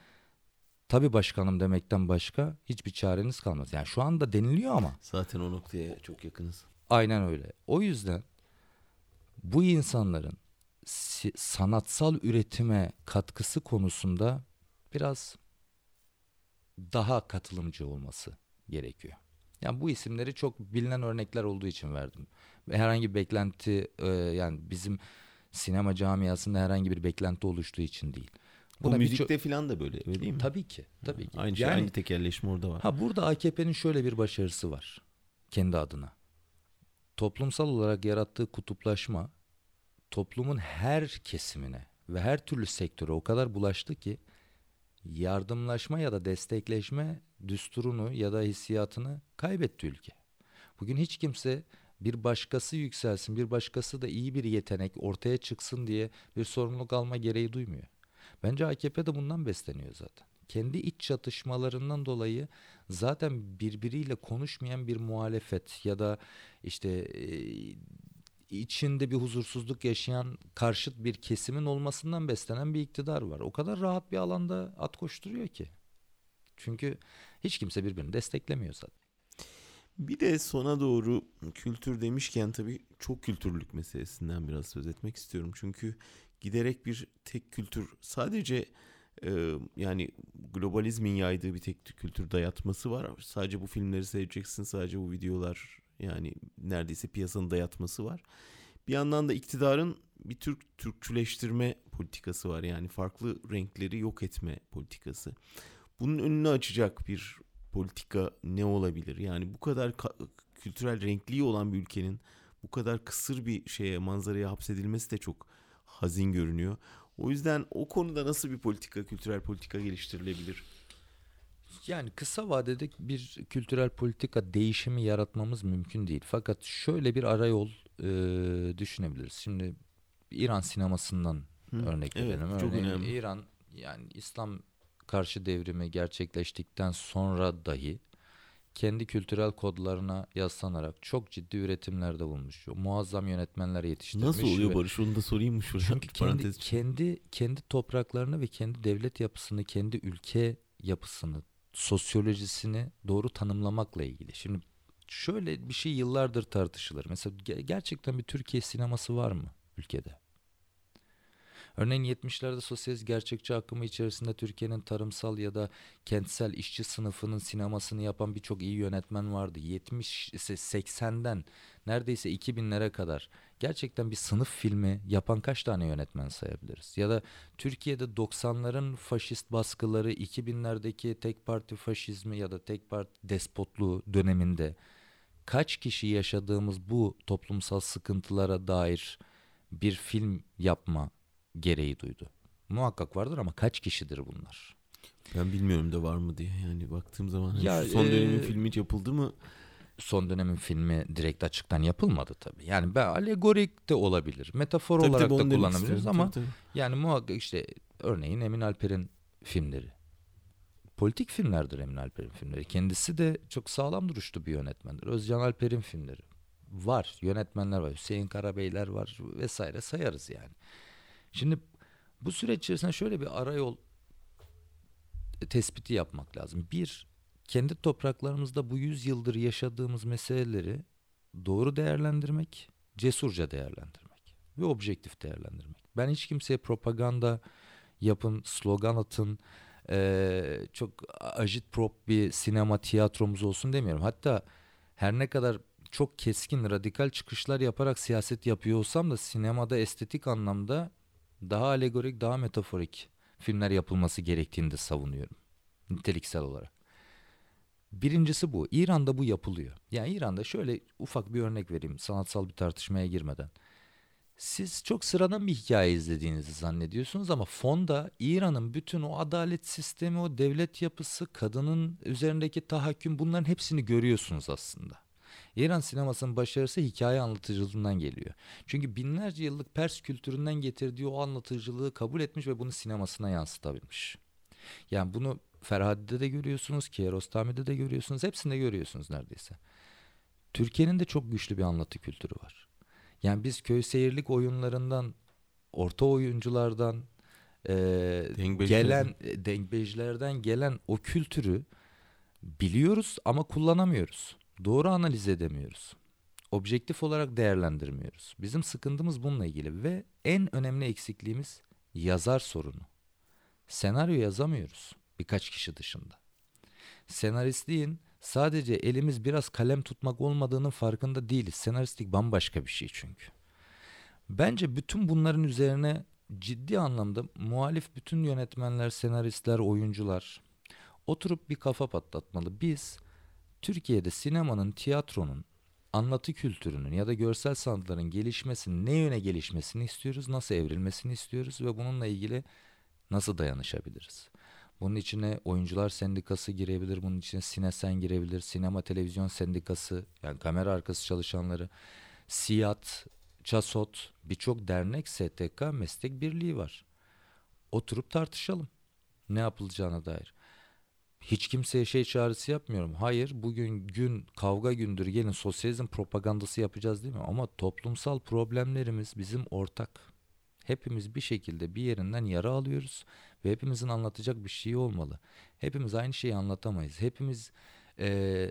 tabii başkanım demekten başka hiçbir çareniz kalmaz. Yani şu anda deniliyor ama. Zaten o noktaya çok yakınız. Aynen öyle. O yüzden bu insanların sanatsal üretime katkısı konusunda biraz daha katılımcı olması gerekiyor. Yani bu isimleri çok bilinen örnekler olduğu için verdim. Herhangi bir beklenti e, yani bizim sinema camiasında herhangi bir beklenti oluştuğu için değil. Bu da müzikte çok... falan da böyle öyle değil mi? Tabii ki. Tabii ki. Aynı şey, aynı tekerleşme orada var. Ha burada AKP'nin şöyle bir başarısı var kendi adına. Toplumsal olarak yarattığı kutuplaşma toplumun her kesimine ve her türlü sektöre o kadar bulaştı ki yardımlaşma ya da destekleşme düsturunu ya da hissiyatını kaybetti ülke. Bugün hiç kimse bir başkası yükselsin, bir başkası da iyi bir yetenek ortaya çıksın diye bir sorumluluk alma gereği duymuyor. Bence AKP de bundan besleniyor zaten. Kendi iç çatışmalarından dolayı zaten birbiriyle konuşmayan bir muhalefet ya da işte içinde bir huzursuzluk yaşayan karşıt bir kesimin olmasından beslenen bir iktidar var. O kadar rahat bir alanda at koşturuyor ki. Çünkü hiç kimse birbirini desteklemiyor zaten. Bir de sona doğru kültür demişken tabii çok kültürlük meselesinden biraz söz etmek istiyorum. Çünkü giderek bir tek kültür sadece e, yani globalizmin yaydığı bir tek kültür dayatması var. Sadece bu filmleri seyredeceksin, sadece bu videolar yani neredeyse piyasanın dayatması var. Bir yandan da iktidarın bir Türk Türkçüleştirme politikası var. Yani farklı renkleri yok etme politikası. Bunun önünü açacak bir politika ne olabilir? Yani bu kadar kültürel renkliği olan bir ülkenin bu kadar kısır bir şeye manzaraya hapsedilmesi de çok hazin görünüyor. O yüzden o konuda nasıl bir politika, kültürel politika geliştirilebilir? Yani kısa vadede bir kültürel politika değişimi yaratmamız mümkün değil. Fakat şöyle bir arayol e, düşünebiliriz. Şimdi İran sinemasından Hı, örnek verelim. Evet, çok Örneğin önemli. İran yani İslam karşı devrimi gerçekleştikten sonra dahi kendi kültürel kodlarına yaslanarak çok ciddi üretimlerde bulmuş. Muazzam yönetmenler yetiştirmiş. Nasıl oluyor Barış? Onu da sorayım mı şurada? Çünkü kendi, kendi, kendi topraklarını ve kendi devlet yapısını, kendi ülke yapısını sosyolojisini doğru tanımlamakla ilgili. Şimdi şöyle bir şey yıllardır tartışılır. Mesela gerçekten bir Türkiye sineması var mı ülkede? Örneğin 70'lerde sosyalist gerçekçi akımı içerisinde Türkiye'nin tarımsal ya da kentsel işçi sınıfının sinemasını yapan birçok iyi yönetmen vardı. 70 80'den neredeyse 2000'lere kadar gerçekten bir sınıf filmi yapan kaç tane yönetmen sayabiliriz? Ya da Türkiye'de 90'ların faşist baskıları, 2000'lerdeki tek parti faşizmi ya da tek parti despotluğu döneminde kaç kişi yaşadığımız bu toplumsal sıkıntılara dair bir film yapma gereği duydu. Muhakkak vardır ama kaç kişidir bunlar? Ben bilmiyorum da var mı diye yani baktığım zaman hani ya, son dönemin e, filmi yapıldı mı? Son dönemin filmi direkt açıktan yapılmadı tabii. Yani ben alegorik de olabilir. Metafor tabii, olarak tabii, da kullanabiliriz ama tabii, tabii. yani muhakkak işte örneğin Emin Alper'in filmleri. Politik filmlerdir Emin Alper'in filmleri. Kendisi de çok sağlam duruştu bir yönetmendir. Özcan Alper'in filmleri var. Yönetmenler var. Hüseyin Karabeyler var vesaire sayarız yani. Şimdi Bu süreç içerisinde şöyle bir arayol tespiti yapmak lazım. Bir, kendi topraklarımızda bu yüzyıldır yaşadığımız meseleleri doğru değerlendirmek, cesurca değerlendirmek ve objektif değerlendirmek. Ben hiç kimseye propaganda yapın, slogan atın, ee, çok agitprop bir sinema tiyatromuz olsun demiyorum. Hatta her ne kadar çok keskin, radikal çıkışlar yaparak siyaset yapıyor olsam da sinemada estetik anlamda daha alegorik, daha metaforik filmler yapılması gerektiğini de savunuyorum. Niteliksel olarak. Birincisi bu. İran'da bu yapılıyor. Yani İran'da şöyle ufak bir örnek vereyim sanatsal bir tartışmaya girmeden. Siz çok sıradan bir hikaye izlediğinizi zannediyorsunuz ama fonda İran'ın bütün o adalet sistemi, o devlet yapısı, kadının üzerindeki tahakküm bunların hepsini görüyorsunuz aslında. İran sinemasının başarısı hikaye anlatıcılığından geliyor. Çünkü binlerce yıllık Pers kültüründen getirdiği o anlatıcılığı kabul etmiş ve bunu sinemasına yansıtabilmiş. Yani bunu Ferhadi'de de görüyorsunuz, Kiarostami'de de görüyorsunuz, hepsinde görüyorsunuz neredeyse. Türkiye'nin de çok güçlü bir anlatı kültürü var. Yani biz köy seyirlik oyunlarından, orta oyunculardan, e, gelen dengbejlerden gelen o kültürü biliyoruz ama kullanamıyoruz. Doğru analiz edemiyoruz. Objektif olarak değerlendirmiyoruz. Bizim sıkıntımız bununla ilgili ve en önemli eksikliğimiz yazar sorunu. Senaryo yazamıyoruz birkaç kişi dışında. Senaristliğin sadece elimiz biraz kalem tutmak olmadığının farkında değiliz. Senaristlik bambaşka bir şey çünkü. Bence bütün bunların üzerine ciddi anlamda muhalif bütün yönetmenler, senaristler, oyuncular oturup bir kafa patlatmalı. Biz Türkiye'de sinemanın, tiyatronun, anlatı kültürünün ya da görsel sanatların gelişmesini, ne yöne gelişmesini istiyoruz, nasıl evrilmesini istiyoruz ve bununla ilgili nasıl dayanışabiliriz? Bunun içine oyuncular sendikası girebilir, bunun içine Sinesen girebilir, sinema televizyon sendikası, yani kamera arkası çalışanları, SİAD, ÇASOT, birçok dernek, STK, meslek birliği var. Oturup tartışalım ne yapılacağına dair. Hiç kimseye şey çağrısı yapmıyorum. Hayır bugün gün kavga gündür gelin sosyalizm propagandası yapacağız değil mi? Ama toplumsal problemlerimiz bizim ortak. Hepimiz bir şekilde bir yerinden yara alıyoruz ve hepimizin anlatacak bir şey olmalı. Hepimiz aynı şeyi anlatamayız. Hepimiz e,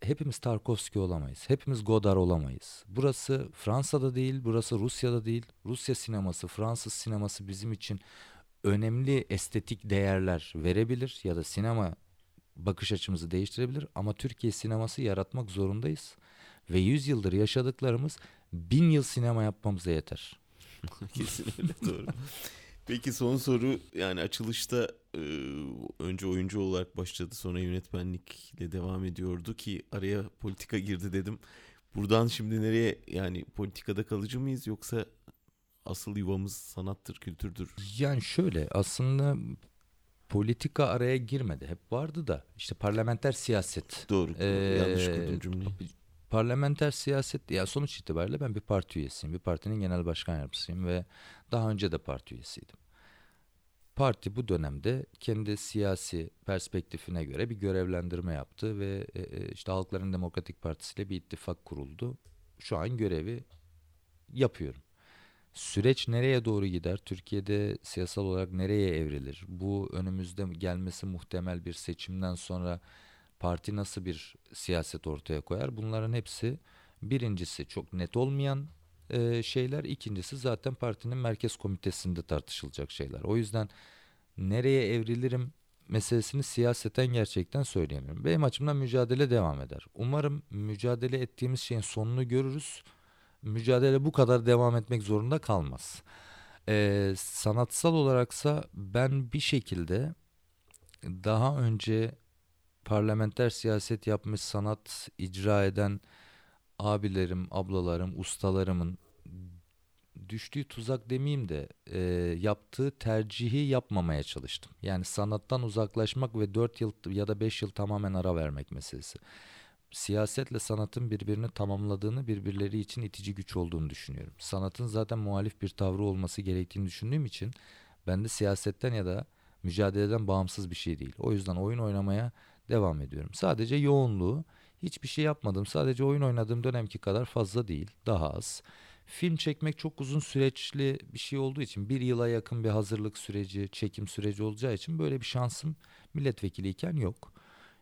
hepimiz Tarkovski olamayız. Hepimiz Godard olamayız. Burası Fransa'da değil, burası Rusya'da değil. Rusya sineması, Fransız sineması bizim için önemli estetik değerler verebilir ya da sinema bakış açımızı değiştirebilir ama Türkiye sineması yaratmak zorundayız. Ve 100 yıldır yaşadıklarımız bin yıl sinema yapmamıza yeter. Kesinlikle doğru. Peki son soru yani açılışta e, önce oyuncu olarak başladı sonra yönetmenlikle devam ediyordu ki araya politika girdi dedim. Buradan şimdi nereye yani politikada kalıcı mıyız yoksa asıl yuvamız sanattır, kültürdür? Yani şöyle aslında politika araya girmedi. Hep vardı da işte parlamenter siyaset. Doğru. Ee, yanlış kurdum cümleyi. Parlamenter siyaset ya sonuç itibariyle ben bir parti üyesiyim. Bir partinin genel başkan yardımcısıyım ve daha önce de parti üyesiydim. Parti bu dönemde kendi siyasi perspektifine göre bir görevlendirme yaptı ve e, e, işte Halkların Demokratik Partisi ile bir ittifak kuruldu. Şu an görevi yapıyorum. Süreç nereye doğru gider? Türkiye'de siyasal olarak nereye evrilir? Bu önümüzde gelmesi muhtemel bir seçimden sonra parti nasıl bir siyaset ortaya koyar? Bunların hepsi birincisi çok net olmayan e, şeyler, ikincisi zaten partinin merkez komitesinde tartışılacak şeyler. O yüzden nereye evrilirim meselesini siyaseten gerçekten söyleyemiyorum. Benim açımdan mücadele devam eder. Umarım mücadele ettiğimiz şeyin sonunu görürüz. Mücadele bu kadar devam etmek zorunda kalmaz. Ee, sanatsal olaraksa ben bir şekilde daha önce parlamenter siyaset yapmış, sanat icra eden abilerim, ablalarım, ustalarımın düştüğü tuzak demeyeyim de e, yaptığı tercihi yapmamaya çalıştım. Yani sanattan uzaklaşmak ve 4 yıl ya da 5 yıl tamamen ara vermek meselesi. Siyasetle sanatın birbirini tamamladığını, birbirleri için itici güç olduğunu düşünüyorum. Sanatın zaten muhalif bir tavrı olması gerektiğini düşündüğüm için ben de siyasetten ya da mücadeleden bağımsız bir şey değil. O yüzden oyun oynamaya devam ediyorum. Sadece yoğunluğu hiçbir şey yapmadım. Sadece oyun oynadığım dönemki kadar fazla değil. Daha az. Film çekmek çok uzun süreçli bir şey olduğu için bir yıla yakın bir hazırlık süreci, çekim süreci olacağı için böyle bir şansım milletvekiliyken yok.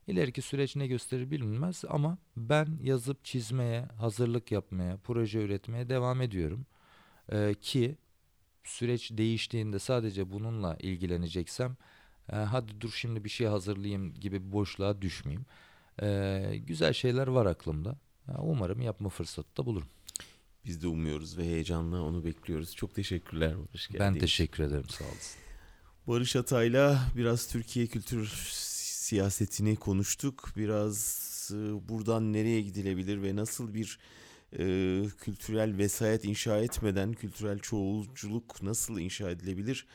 İleriki süreç ne gösterir bilinmez ama ben yazıp çizmeye, hazırlık yapmaya, proje üretmeye devam ediyorum. Ee, ki süreç değiştiğinde sadece bununla ilgileneceksem e, hadi dur şimdi bir şey hazırlayayım gibi boşluğa düşmeyeyim. Ee, güzel şeyler var aklımda. Ha, Umarım yapma fırsatı da bulurum. Biz de umuyoruz ve heyecanla onu bekliyoruz. Çok teşekkürler Barış. Ben teşekkür ederim sağ olasın. Barış Atay'la biraz Türkiye kültür siyasetini konuştuk. Biraz e, buradan nereye gidilebilir ve nasıl bir e, kültürel vesayet inşa etmeden kültürel çoğulculuk nasıl inşa edilebilir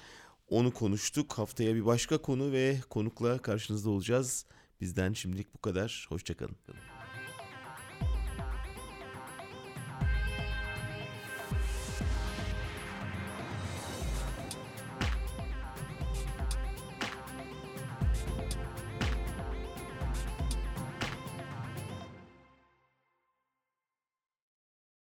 onu konuştuk. Haftaya bir başka konu ve konukla karşınızda olacağız. Bizden şimdilik bu kadar. Hoşçakalın.